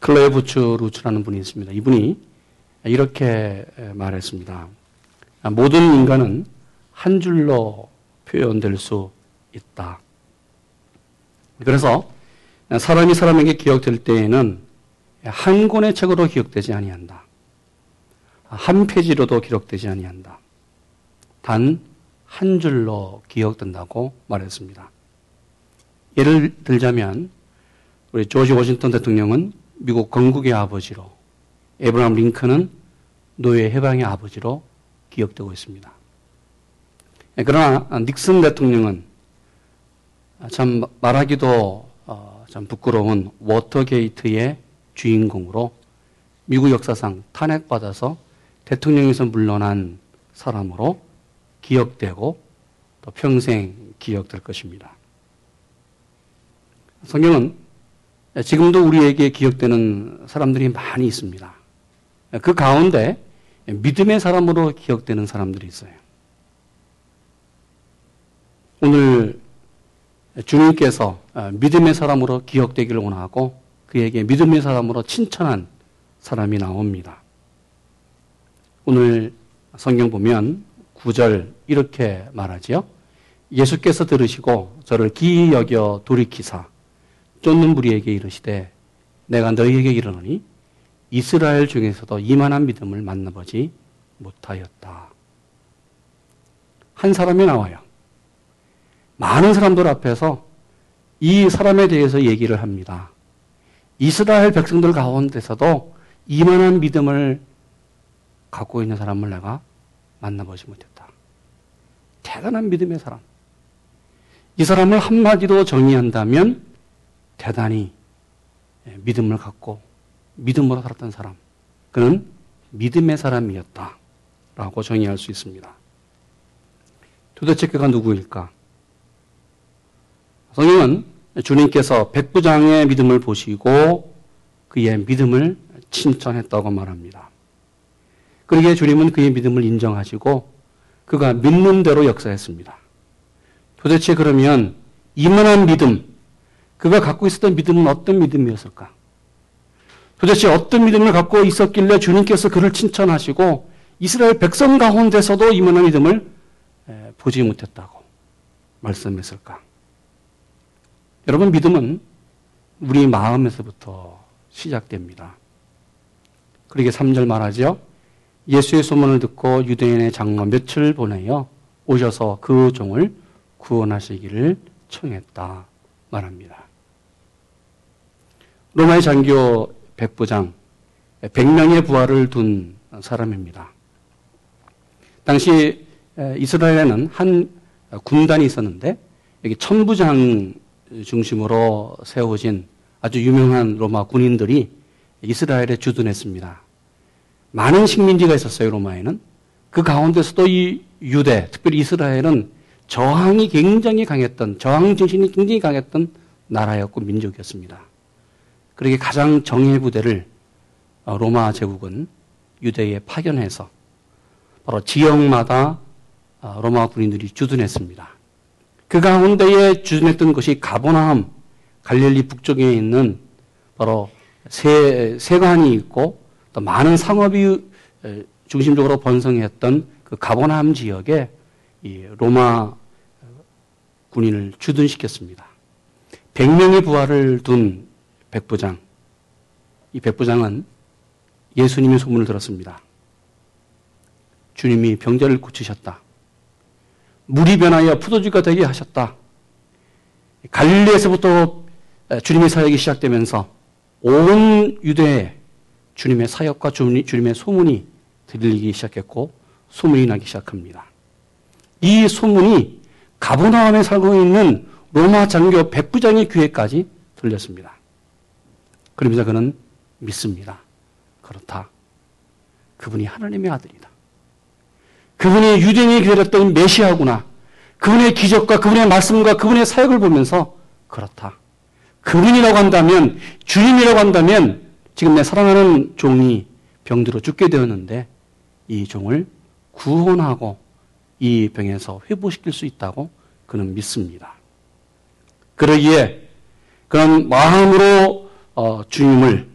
클레부츠 루츠라는 분이 있습니다. 이분이 이렇게 말했습니다. 모든 인간은 한 줄로 표현될 수 있다. 그래서 사람이 사람에게 기억될 때에는 한 권의 책으로 기억되지 아니한다. 한 페이지로도 기록되지 아니한다. 단 한 줄로 기억된다고 말했습니다. 예를 들자면 우리 조지 워싱턴 대통령은 미국 건국의 아버지로 에브라함 링컨은 노예 해방의 아버지로 기억되고 있습니다. 그러나 닉슨 대통령은 참 말하기도 어, 참 부끄러운 워터게이트의 주인공으로 미국 역사상 탄핵받아서 대통령에서 물러난 사람으로 기억되고 또 평생 기억될 것입니다. 성경은 지금도 우리에게 기억되는 사람들이 많이 있습니다. 그 가운데 믿음의 사람으로 기억되는 사람들이 있어요. 오늘 주님께서 믿음의 사람으로 기억되기를 원하고 그에게 믿음의 사람으로 칭찬한 사람이 나옵니다. 오늘 성경 보면 9절 이렇게 말하지요. 예수께서 들으시고 저를 기이 여겨 돌이키사 쫓는 무리에게 이르시되 내가 너희에게 이르노니 이스라엘 중에서도 이만한 믿음을 만나보지 못하였다. 한 사람이 나와요. 많은 사람들 앞에서 이 사람에 대해서 얘기를 합니다. 이스라엘 백성들 가운데서도 이만한 믿음을 갖고 있는 사람을 내가 만나보지 못했다. 대단한 믿음의 사람. 이 사람을 한마디로 정의한다면 대단히 믿음을 갖고 믿음으로 살았던 사람. 그는 믿음의 사람이었다. 라고 정의할 수 있습니다. 도대체 그가 누구일까? 성경은 주님께서 백부장의 믿음을 보시고 그의 믿음을 칭찬했다고 말합니다. 그러기에 주님은 그의 믿음을 인정하시고 그가 믿는 대로 역사했습니다. 도대체 그러면 이만한 믿음, 그가 갖고 있었던 믿음은 어떤 믿음이었을까? 도대체 어떤 믿음을 갖고 있었길래 주님께서 그를 칭찬하시고 이스라엘 백성 가운데서도 이만한 믿음을 보지 못했다고 말씀했을까? 여러분, 믿음은 우리 마음에서부터 시작됩니다. 그러게 3절 말하죠. 예수의 소문을 듣고 유대인의 장로 며칠 보내어 오셔서 그 종을 구원하시기를 청했다 말합니다. 로마의 장교 백부장 100명의 부하를 둔 사람입니다. 당시 이스라엘에는 한 군단이 있었는데 여기 천부장 중심으로 세워진 아주 유명한 로마 군인들이 이스라엘에 주둔했습니다. 많은 식민지가 있었어요, 로마에는. 그 가운데서도 이 유대, 특별히 이스라엘은 저항이 굉장히 강했던, 저항 정신이 굉장히 강했던 나라였고 민족이었습니다. 그러게 가장 정예 부대를 어, 로마 제국은 유대에 파견해서 바로 지역마다 어, 로마 군인들이 주둔했습니다. 그 가운데에 주둔했던 것이 가보나함, 갈릴리 북쪽에 있는 바로 세, 세관이 있고 또 많은 상업이 중심적으로 번성했던 그 가보나함 지역에 이 로마 군인을 주둔시켰습니다. 100명의 부하를 둔 백부장. 이 백부장은 예수님의 소문을 들었습니다. 주님이 병자를 고치셨다. 물이 변하여 포도주가 되게 하셨다. 갈릴리에서부터 주님의 사역이 시작되면서 온 유대에 주님의 사역과 주님의 소문이 들리기 시작했고 소문이 나기 시작합니다. 이 소문이 가보나움에 살고 있는 로마 장교 백부장의 귀에까지 들렸습니다. 그러면서 그는 믿습니다. 그렇다. 그분이 하나님의 아들이다. 그분이 유대인이 기다렸던 메시아구나. 그분의 기적과 그분의 말씀과 그분의 사역을 보면서 그렇다. 그분이라고 한다면 주님이라고 한다면 지금 내 사랑하는 종이 병들어 죽게 되었는데 이 종을 구원하고 이 병에서 회복시킬 수 있다고 그는 믿습니다. 그러기에 그런 마음으로 어, 주님을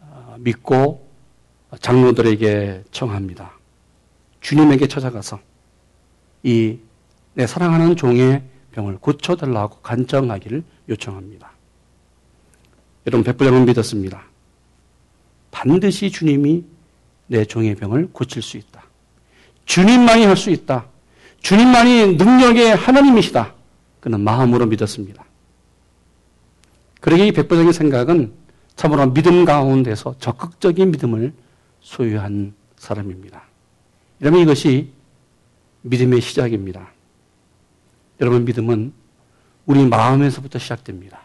어, 믿고 장로들에게 청합니다. 주님에게 찾아가서 이 내 사랑하는 종의 병을 고쳐달라고 간청하기를 요청합니다. 여러분 백부장은 믿었습니다. 반드시 주님이 내 종의 병을 고칠 수 있다. 주님만이 할 수 있다. 주님만이 능력의 하나님이시다. 그는 마음으로 믿었습니다. 이 백부장의 생각은 참으로 믿음 가운데서 적극적인 믿음을 소유한 사람입니다. 여러분 이것이 믿음의 시작입니다. 여러분 믿음은 우리 마음에서부터 시작됩니다.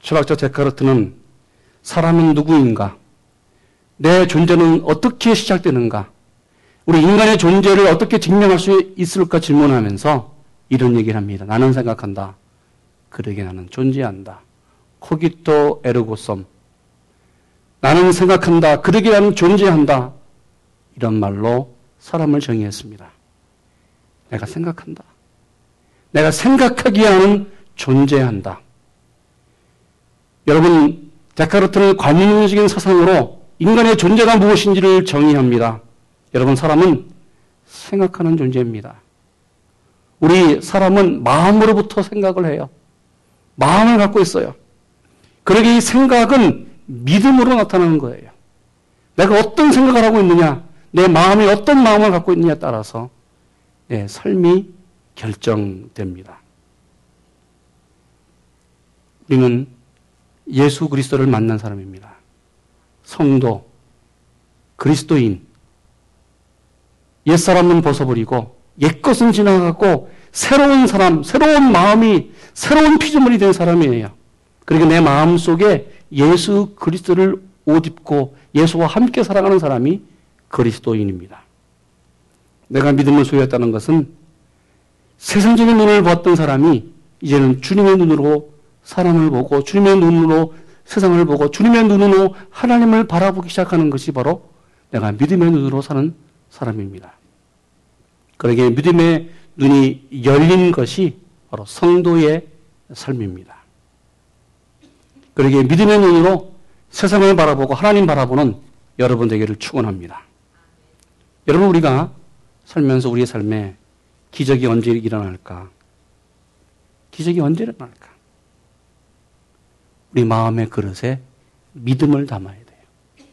철학자 데카르트는 사람은 누구인가? 내 존재는 어떻게 시작되는가? 우리 인간의 존재를 어떻게 증명할 수 있을까 질문하면서 이런 얘기를 합니다. 나는 생각한다. 그러게 나는 존재한다. 코기토 에르고섬. 나는 생각한다. 그러게 나는 존재한다. 이런 말로 사람을 정의했습니다. 내가 생각한다. 내가 생각하기에 하는 존재한다. 여러분, 데카르트는 관념적인 사상으로 인간의 존재가 무엇인지를 정의합니다. 여러분, 사람은 생각하는 존재입니다. 우리 사람은 마음으로부터 생각을 해요. 마음을 갖고 있어요. 그러게 이 생각은 믿음으로 나타나는 거예요. 내가 어떤 생각을 하고 있느냐, 내 마음이 어떤 마음을 갖고 있느냐에 따라서 내 삶이 결정됩니다. 우리는 예수 그리스도를 만난 사람입니다. 성도, 그리스도인, 옛사람은 벗어버리고 옛것은 지나가고 새로운 사람, 새로운 마음이 새로운 피조물이 된 사람이에요. 그러니까 내 마음 속에 예수 그리스도를 옷 입고 예수와 함께 살아가는 사람이 그리스도인입니다. 내가 믿음을 소유했다는 것은 세상적인 눈을 봤던 사람이 이제는 주님의 눈으로 사람을 보고 주님의 눈으로 세상을 보고 주님의 눈으로 하나님을 바라보기 시작하는 것이 바로 내가 믿음의 눈으로 사는 사람입니다. 그러기에 믿음의 눈이 열린 것이 바로 성도의 삶입니다. 그러기에 믿음의 눈으로 세상을 바라보고 하나님 바라보는 여러분 되기를 축원합니다. 여러분 우리가 살면서 우리의 삶에 기적이 언제 일어날까? 기적이 언제 일어날까? 우리 마음의 그릇에 믿음을 담아야 돼요.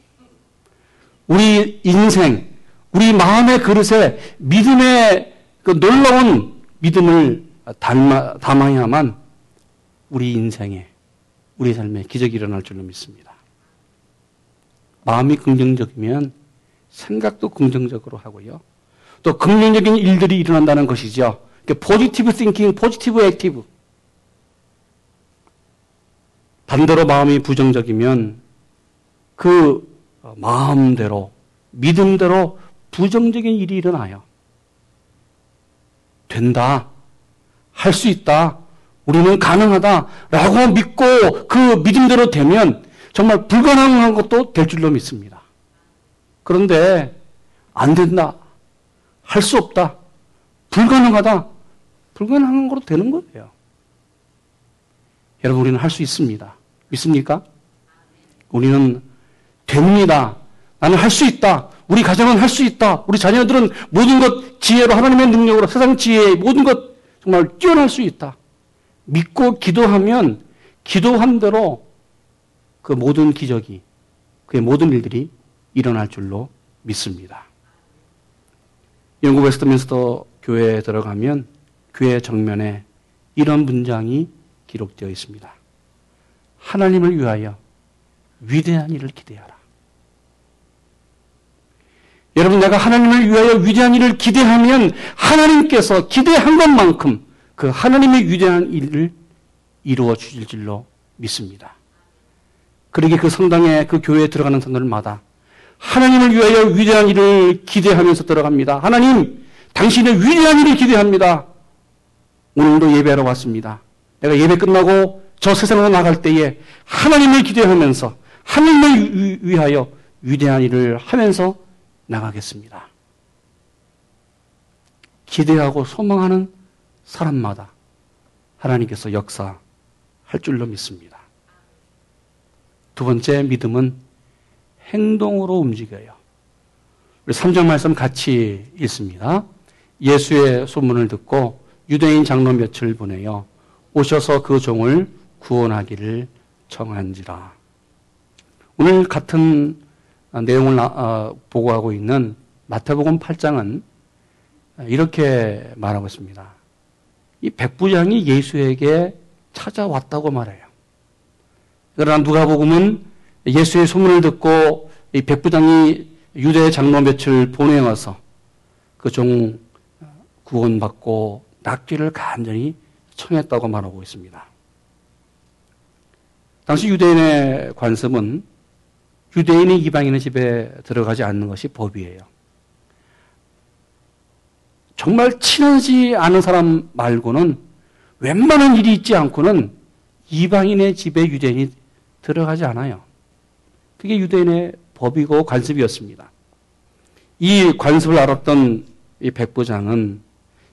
우리 인생, 우리 마음의 그릇에 믿음의 그 놀라운 믿음을 담아, 담아야만 우리 인생에, 우리 삶에 기적이 일어날 줄로 믿습니다. 마음이 긍정적이면 생각도 긍정적으로 하고요. 또 긍정적인 일들이 일어난다는 것이죠. positive thinking, positive active. 반대로 마음이 부정적이면 그 마음대로, 믿음대로 부정적인 일이 일어나요. 된다. 할 수 있다. 우리는 가능하다. 라고 믿고 그 믿음대로 되면 정말 불가능한 것도 될 줄로 믿습니다. 그런데 안 된다. 할 수 없다. 불가능하다. 불가능한 거로 되는 거예요. 여러분, 우리는 할 수 있습니다. 믿습니까? 우리는 됩니다. 나는 할 수 있다. 우리 가정은 할 수 있다. 우리 자녀들은 모든 것 지혜로 하나님의 능력으로 세상 지혜에 모든 것 정말 뛰어날 수 있다. 믿고 기도하면 기도한 대로 그 모든 기적이 그의 모든 일들이 일어날 줄로 믿습니다. 영국 웨스트민스터 교회에 들어가면 교회 정면에 이런 문장이 기록되어 있습니다. 하나님을 위하여 위대한 일을 기대하라. 여러분, 내가 하나님을 위하여 위대한 일을 기대하면 하나님께서 기대한 것만큼 그 하나님의 위대한 일을 이루어 주실 줄로 믿습니다. 그러게 그 성당에 그 교회에 들어가는 사람들마다 하나님을 위하여 위대한 일을 기대하면서 들어갑니다. 하나님, 당신의 위대한 일을 기대합니다. 오늘도 예배하러 왔습니다. 내가 예배 끝나고 저 세상으로 나갈 때에 하나님을 기대하면서 하나님을 위하여 위대한 일을 하면서 나가겠습니다. 기대하고 소망하는 사람마다 하나님께서 역사할 줄로 믿습니다. 두 번째 믿음은 행동으로 움직여요. 우리 3절 말씀 같이 읽습니다. 예수의 소문을 듣고 유대인 장로 몇을 보내요. 오셔서 그 종을 구원하기를 정한지라. 오늘 같은 내용을 어, 보고하고 있는 마태복음 8장은 이렇게 말하고 있습니다. 이 백부장이 예수에게 찾아왔다고 말해요. 그러나 누가복음은 예수의 소문을 듣고 이 백부장이 유대 장로 며칠 보내와서 그 종 구원받고 낫기를 간절히 청했다고 말하고 있습니다. 당시 유대인의 관습은 유대인이 이방인의 집에 들어가지 않는 것이 법이에요. 정말 친하지 않은 사람 말고는 웬만한 일이 있지 않고는 이방인의 집에 유대인이 들어가지 않아요. 그게 유대인의 법이고 관습이었습니다. 이 관습을 알았던 이 백부장은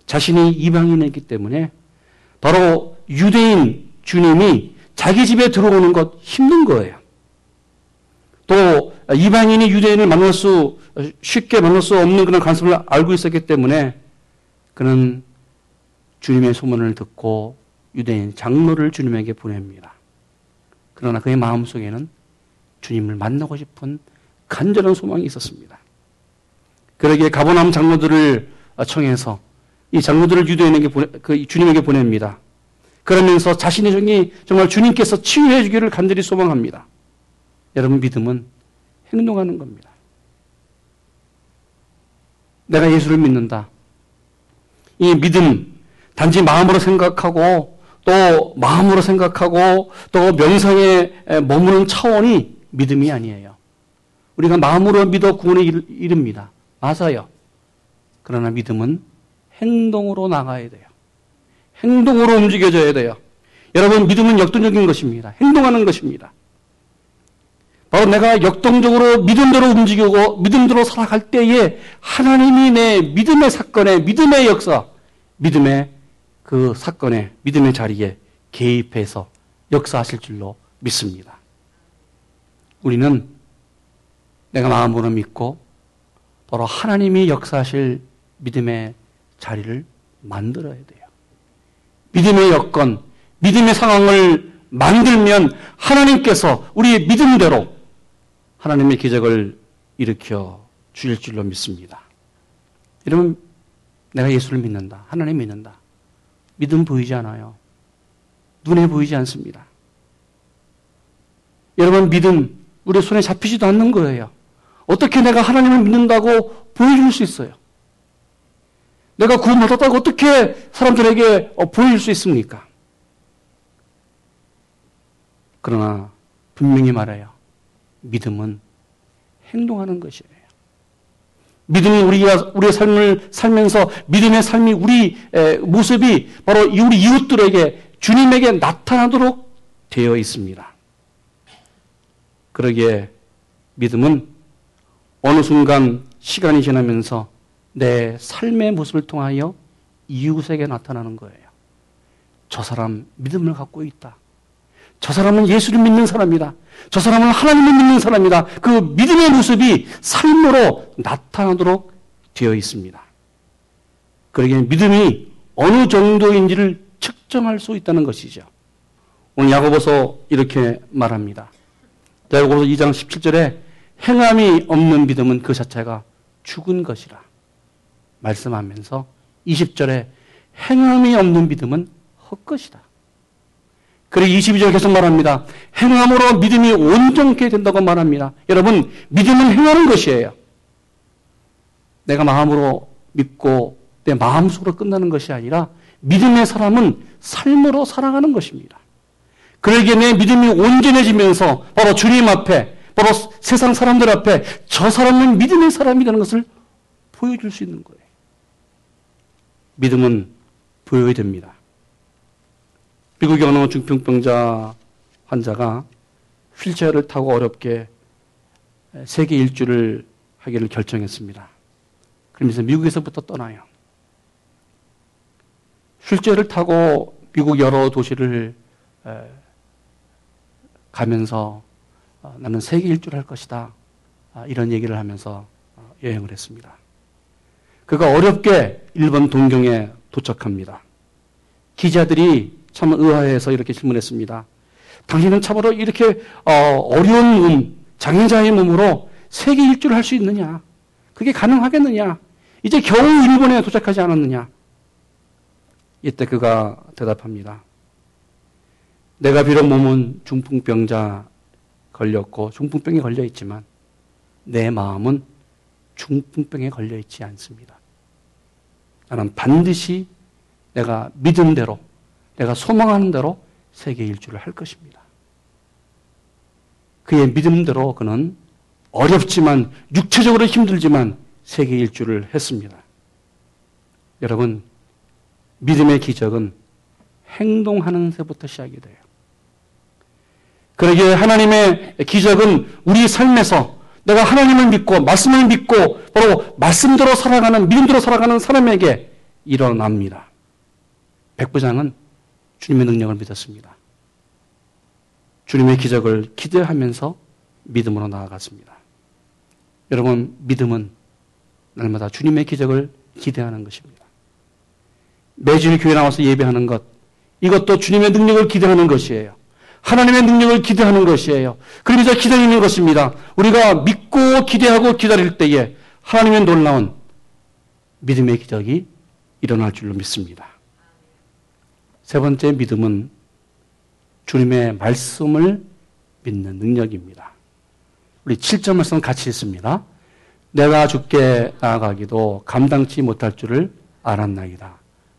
자신이 이방인이기 때문에 바로 유대인 주님이 자기 집에 들어오는 것 힘든 거예요. 또 이방인이 유대인을 만날 수 쉽게 만날 수 없는 그런 관습을 알고 있었기 때문에 그는 주님의 소문을 듣고 유대인 장로를 주님에게 보냅니다. 그러나 그의 마음 속에는 주님을 만나고 싶은 간절한 소망이 있었습니다. 그러기에 가보남 장로들을 청해서 이 장로들을 유대인에게 보내, 그 주님에게 보냅니다. 그러면서 자신의 종이 정말 주님께서 치유해 주기를 간절히 소망합니다. 여러분 믿음은 행동하는 겁니다. 내가 예수를 믿는다. 이 믿음 단지 마음으로 생각하고 또 마음으로 생각하고 또 명상에 머무는 차원이 믿음이 아니에요. 우리가 마음으로 믿어 구원에 이릅니다. 맞아요. 그러나 믿음은 행동으로 나가야 돼요. 행동으로 움직여져야 돼요. 여러분, 믿음은 역동적인 것입니다. 행동하는 것입니다. 바로 내가 역동적으로 믿음대로 움직이고 믿음대로 살아갈 때에 하나님이 내 믿음의 사건에, 믿음의 역사, 믿음의 그 사건에, 믿음의 자리에 개입해서 역사하실 줄로 믿습니다. 우리는 내가 마음으로 믿고 바로 하나님이 역사하실 믿음의 자리를 만들어야 돼요. 믿음의 여건, 믿음의 상황을 만들면 하나님께서 우리의 믿음대로 하나님의 기적을 일으켜 주실 줄로 믿습니다. 여러분, 내가 예수를 믿는다. 하나님 믿는다. 믿음 보이지 않아요. 눈에 보이지 않습니다. 여러분, 믿음, 우리 손에 잡히지도 않는 거예요. 어떻게 내가 하나님을 믿는다고 보여줄 수 있어요? 내가 구원받았다고 어떻게 사람들에게 어, 보여줄 수 있습니까? 그러나 분명히 말해요. 믿음은 행동하는 것이에요. 믿음이 우리가 우리의 삶을 살면서 믿음의 삶이 우리 모습이 바로 우리 이웃들에게 주님에게 나타나도록 되어 있습니다. 그러기에 믿음은 어느 순간 시간이 지나면서 내 삶의 모습을 통하여 이웃에게 나타나는 거예요. 저 사람 믿음을 갖고 있다. 저 사람은 예수를 믿는 사람이다. 저 사람은 하나님을 믿는 사람이다. 그 믿음의 모습이 삶으로 나타나도록 되어 있습니다. 그러기에 믿음이 어느 정도인지를 측정할 수 있다는 것이죠. 오늘 야고보서 이렇게 말합니다. 야고보서 2장 17절에 행함이 없는 믿음은 그 자체가 죽은 것이라 말씀하면서 20절에 행함이 없는 믿음은 헛것이다. 그리고 22절 계속 말합니다. 행함으로 믿음이 온전케 된다고 말합니다. 여러분, 믿음은 행하는 것이에요. 내가 마음으로 믿고 내 마음속으로 끝나는 것이 아니라 믿음의 사람은 삶으로 살아가는 것입니다. 그러기에 내 믿음이 온전해지면서 바로 주님 앞에 바로 세상 사람들 앞에 저 사람은 믿음의 사람이라는 것을 보여줄 수 있는 거예요. 믿음은 보여야 됩니다. 미국의 어느 중풍병자 환자가 휠체어를 타고 어렵게 세계 일주를 하기를 결정했습니다. 그러면서 미국에서부터 떠나요. 휠체어를 타고 미국 여러 도시를 가면서 어, 나는 세계 일주를 할 것이다. 아, 이런 얘기를 하면서 어, 여행을 했습니다. 그가 어렵게 일본 동경에 도착합니다. 기자들이 참 의아해서 이렇게 질문했습니다. 당신은 참으로 이렇게 어, 려운 몸, 장애자의 몸으로 세계 일주를 할 수 있느냐? 그게 가능하겠느냐? 이제 겨우 일본에 도착하지 않았느냐? 이때 그가 대답합니다. 내가 비록 몸은 중풍병자 걸렸고 중풍병에 걸려 있지만 내 마음은 중풍병에 걸려 있지 않습니다. 나는 반드시 내가 믿은 대로 내가 소망하는 대로 세계 일주를 할 것입니다. 그의 믿음대로 그는 어렵지만 육체적으로 힘들지만 세계 일주를 했습니다. 여러분 믿음의 기적은 행동하는 데부터 시작이 돼요. 그러기에 하나님의 기적은 우리 삶에서 내가 하나님을 믿고 말씀을 믿고 바로 말씀대로 살아가는 믿음대로 살아가는 사람에게 일어납니다. 백부장은 주님의 능력을 믿었습니다. 주님의 기적을 기대하면서 믿음으로 나아갔습니다. 여러분, 믿음은 날마다 주님의 기적을 기대하는 것입니다. 매주 교회 나와서 예배하는 것, 이것도 주님의 능력을 기대하는 것이에요. 하나님의 능력을 기대하는 것이에요. 그러면서 기다리는 것입니다. 우리가 믿고 기대하고 기다릴 때에 하나님의 놀라운 믿음의 기적이 일어날 줄로 믿습니다. 세 번째 믿음은 주님의 말씀을 믿는 능력입니다. 우리 7절 말씀 같이 있습니다. 내가 죽게 나아가기도 감당치 못할 줄을 알았나이다.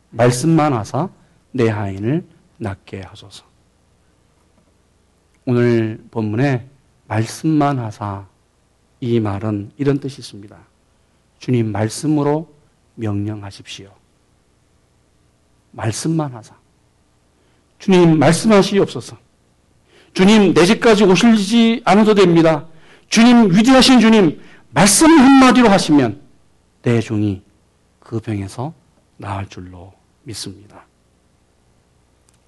말씀만 하사 내 하인을 낫게 하소서. 오늘 본문에 말씀만 하사 이 말은 이런 뜻이 있습니다. 주님 말씀으로 명령하십시오. 말씀만 하사. 주님 말씀하시옵소서. 주님 내 집까지 오시지 않아도 됩니다. 주님 위대하신 주님 말씀 한마디로 하시면 내 종이 그 병에서 나을 줄로 믿습니다.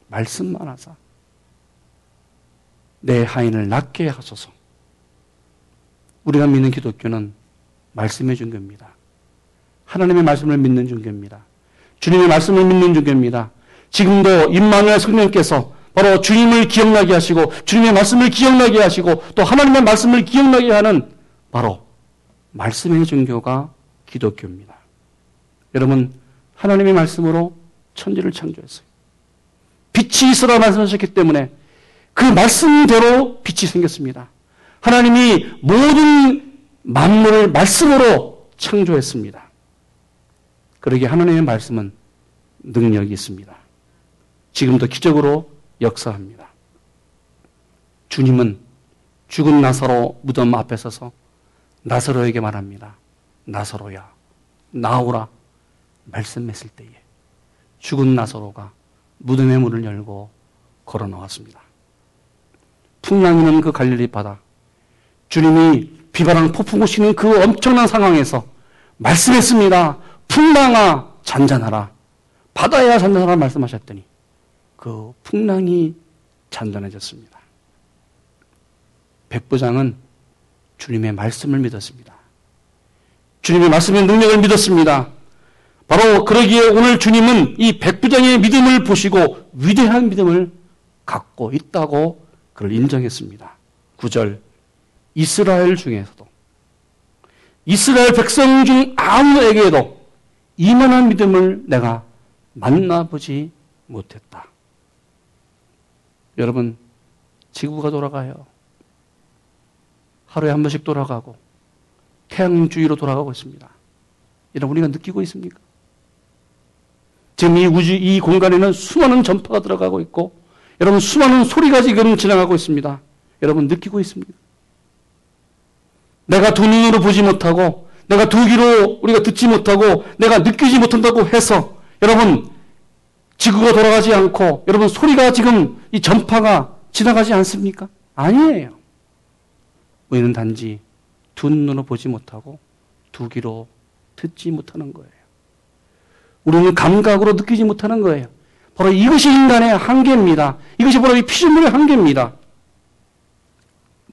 말씀만 하사. 내 하인을 낫게 하소서. 우리가 믿는 기독교는 말씀의 종교입니다. 하나님의 말씀을 믿는 종교입니다. 주님의 말씀을 믿는 종교입니다. 지금도 임마누엘 성령께서 바로 주님을 기억나게 하시고 주님의 말씀을 기억나게 하시고 또 하나님의 말씀을 기억나게 하는 바로 말씀의 종교가 기독교입니다. 여러분 하나님의 말씀으로 천지를 창조했어요. 빛이 있으라 말씀하셨기 때문에 그 말씀대로 빛이 생겼습니다. 하나님이 모든 만물을 말씀으로 창조했습니다. 그러기에 하나님의 말씀은 능력이 있습니다. 지금도 기적으로 역사합니다. 주님은 죽은 나사로 무덤 앞에 서서 나사로에게 말합니다. 나사로야, 나오라. 말씀했을 때에 죽은 나사로가 무덤의 문을 열고 걸어 나왔습니다. 풍랑이는 그 갈릴리 바다. 주님이 비바람 폭풍 오시는 그 엄청난 상황에서 말씀했습니다. 풍랑아 잔잔하라. 바다야 잔잔하라 말씀하셨더니 그 풍랑이 잔잔해졌습니다. 백부장은 주님의 말씀을 믿었습니다. 주님의 말씀의 능력을 믿었습니다. 바로 그러기에 오늘 주님은 이 백부장의 믿음을 보시고 위대한 믿음을 갖고 있다고 그를 인정했습니다. 9절 이스라엘 중에서도 이스라엘 백성 중 아무에게도 이만한 믿음을 내가 만나보지 못했다. 여러분, 지구가 돌아가요. 하루에 한 번씩 돌아가고 태양 주위로 돌아가고 있습니다. 여러분 우리가 느끼고 있습니까? 지금 이 우주 이 공간에는 수많은 전파가 들어가고 있고 여러분 수많은 소리가 지금 지나가고 있습니다. 여러분 느끼고 있습니다. 내가 두 눈으로 보지 못하고 내가 두 귀로 우리가 듣지 못하고 내가 느끼지 못한다고 해서 여러분 지구가 돌아가지 않고 여러분 소리가 지금 이 전파가 지나가지 않습니까? 아니에요. 우리는 단지 두 눈으로 보지 못하고 두 귀로 듣지 못하는 거예요. 우리는 감각으로 느끼지 못하는 거예요. 바로 이것이 인간의 한계입니다. 이것이 바로 이 피조물의 한계입니다.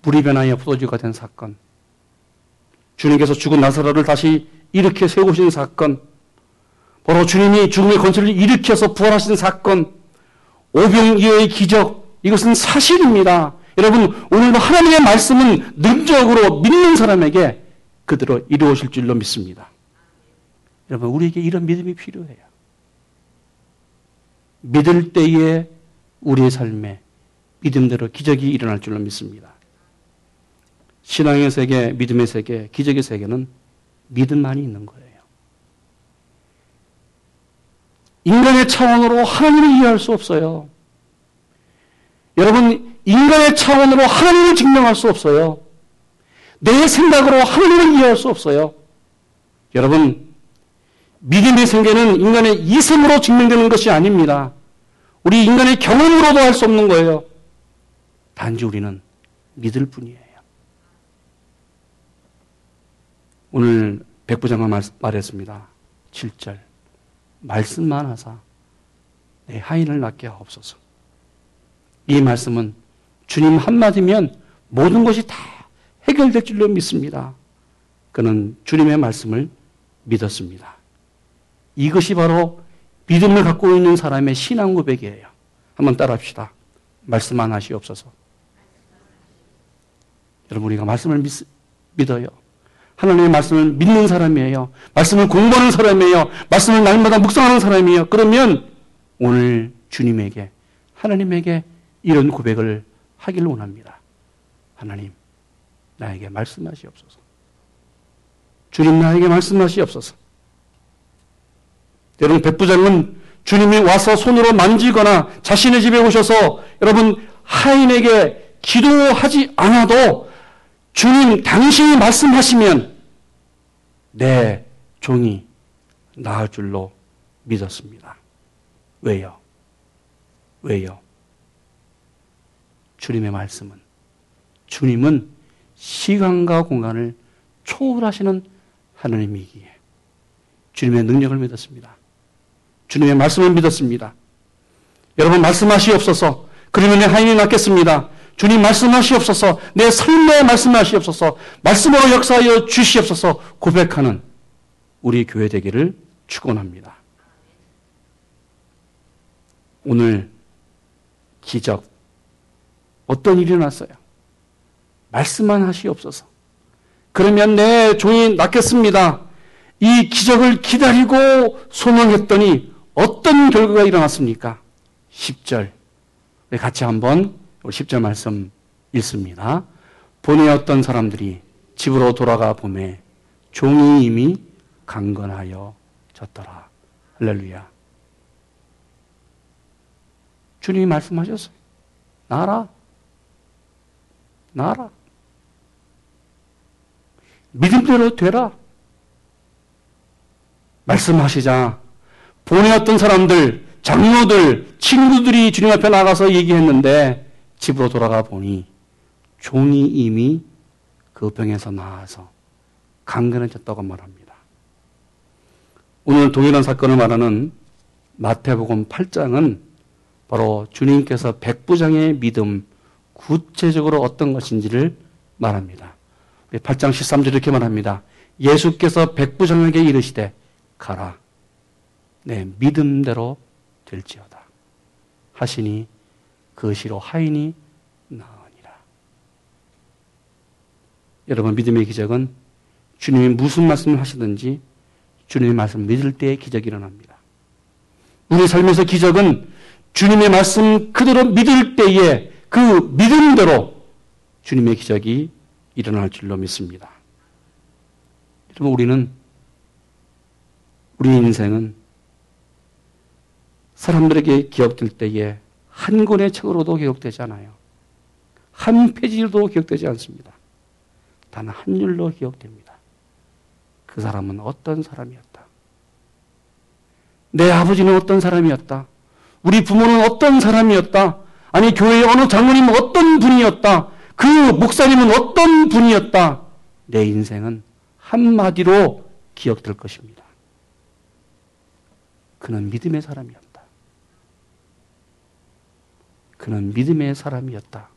불이 변하여 포도주가 된 사건, 주님께서 죽은 나사로를 다시 일으켜 세우신 사건, 바로 주님이 죽음의 권세를 일으켜서 부활하신 사건, 오병이어의 기적, 이것은 사실입니다. 여러분, 오늘도 하나님의 말씀은 능적으로 믿는 사람에게 그대로 이루어질 줄로 믿습니다. 여러분, 우리에게 이런 믿음이 필요해요. 믿을 때에 우리의 삶에 믿음대로 기적이 일어날 줄로 믿습니다. 신앙의 세계, 믿음의 세계, 기적의 세계는 믿음만이 있는 거예요. 인간의 차원으로 하나님을 이해할 수 없어요. 여러분, 인간의 차원으로 하나님을 증명할 수 없어요. 내 생각으로 하나님을 이해할 수 없어요. 여러분, 믿음의 생계는 인간의 이성으로 증명되는 것이 아닙니다. 우리 인간의 경험으로도 할 수 없는 거예요. 단지 우리는 믿을 뿐이에요. 오늘 백부장가 말했습니다. 7절. 말씀만 하사 내 하인을 낳게 하옵소서. 이 말씀은 주님 한마디면 모든 것이 다 해결될 줄로 믿습니다. 그는 주님의 말씀을 믿었습니다. 이것이 바로 믿음을 갖고 있는 사람의 신앙 고백이에요. 한번 따라합시다. 말씀 안 하시옵소서. 여러분, 우리가 말씀을 믿, 믿어요. 하나님의 말씀을 믿는 사람이에요. 말씀을 공부하는 사람이에요. 말씀을 날마다 묵상하는 사람이에요. 그러면 오늘 주님에게, 하나님에게 이런 고백을 하기를 원합니다. 하나님, 나에게 말씀하시옵소서. 주님, 나에게 말씀하시옵소서. 여러분, 백부장은 주님이 와서 손으로 만지거나 자신의 집에 오셔서 여러분, 하인에게 기도하지 않아도 주님, 당신이 말씀하시면 내 종이 나을 줄로 믿었습니다. 왜요? 왜요? 주님의 말씀은 주님은 시간과 공간을 초월하시는 하나님이기에 주님의 능력을 믿었습니다. 주님의 말씀을 믿었습니다. 여러분 말씀하시옵소서. 그러면 내 하인이 낫겠습니다. 주님 말씀하시옵소서. 내 삶에 말씀하시옵소서. 말씀으로 역사하여 주시옵소서. 고백하는 우리 교회 되기를 축원합니다. 오늘 기적 어떤 일이 났어요? 말씀만 하시옵소서. 그러면 내 종이 낫겠습니다. 이 기적을 기다리고 소망했더니 어떤 결과가 일어났습니까? 10절. 같이 한번 10절 말씀 읽습니다. 어떤 사람들이 집으로 돌아가 보매 종이 이미 강건하여 졌더라. 할렐루야. 주님이 말씀하셨어요. 나라. 나라. 믿음대로 되라. 말씀하시자 어떤 사람들, 장로들, 친구들이 주님 앞에 나가서 얘기했는데 집으로 돌아가 보니 종이 이미 그 병에서 나아서 강건해졌다고 말합니다. 오늘 동일한 사건을 말하는 마태복음 8장은 바로 주님께서 백부장의 믿음 구체적으로 어떤 것인지를 말합니다. 8장 13절 이렇게 말합니다. 예수께서 백부장에게 이르시되 가라. 내 믿음대로 될지어다. 하시니 그 시로 하인이 나으니라. 여러분 믿음의 기적은 주님이 무슨 말씀을 하시든지 주님의 말씀 믿을 때에 기적이 일어납니다. 우리 삶에서 기적은 주님의 말씀 그대로 믿을 때에 그 믿음대로 주님의 기적이 일어날 줄로 믿습니다. 여러분 우리는 우리 인생은 사람들에게 기억될 때에 한 권의 책으로도 기억되지 않아요. 한 페이지로도 기억되지 않습니다. 단 한 줄로 기억됩니다. 그 사람은 어떤 사람이었다. 내 아버지는 어떤 사람이었다. 우리 부모는 어떤 사람이었다. 아니, 교회의 어느 장로님은 어떤 분이었다. 그 목사님은 어떤 분이었다. 내 인생은 한마디로 기억될 것입니다. 그는 믿음의 사람이었다. 그는 믿음의 사람이었다.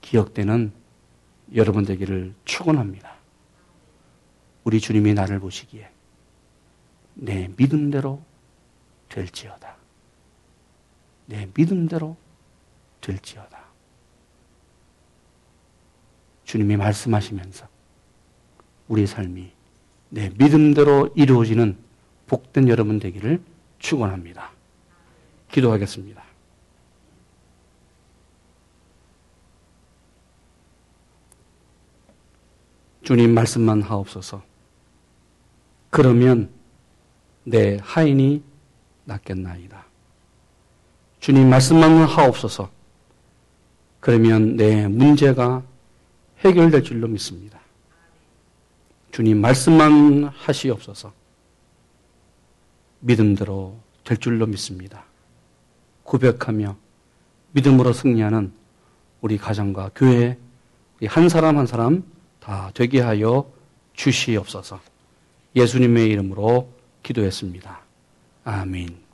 기억되는 여러분 되기를 축원합니다. 우리 주님이 나를 보시기에 내 믿음대로 될지어다. 내 믿음대로 될지어다. 주님이 말씀하시면서 우리 삶이 내 믿음대로 이루어지는 복된 여러분 되기를 축원합니다. 기도하겠습니다. 주님 말씀만 하옵소서. 그러면 내 하인이 낫겠나이다. 주님 말씀만 하옵소서. 그러면 내 문제가 해결될 줄로 믿습니다. 주님 말씀만 하시옵소서. 믿음대로 될 줄로 믿습니다. 고백하며 믿음으로 승리하는 우리 가정과 교회, 우리 한 사람 한 사람 다 되게 하여 주시옵소서. 예수님의 이름으로 기도했습니다. 아멘.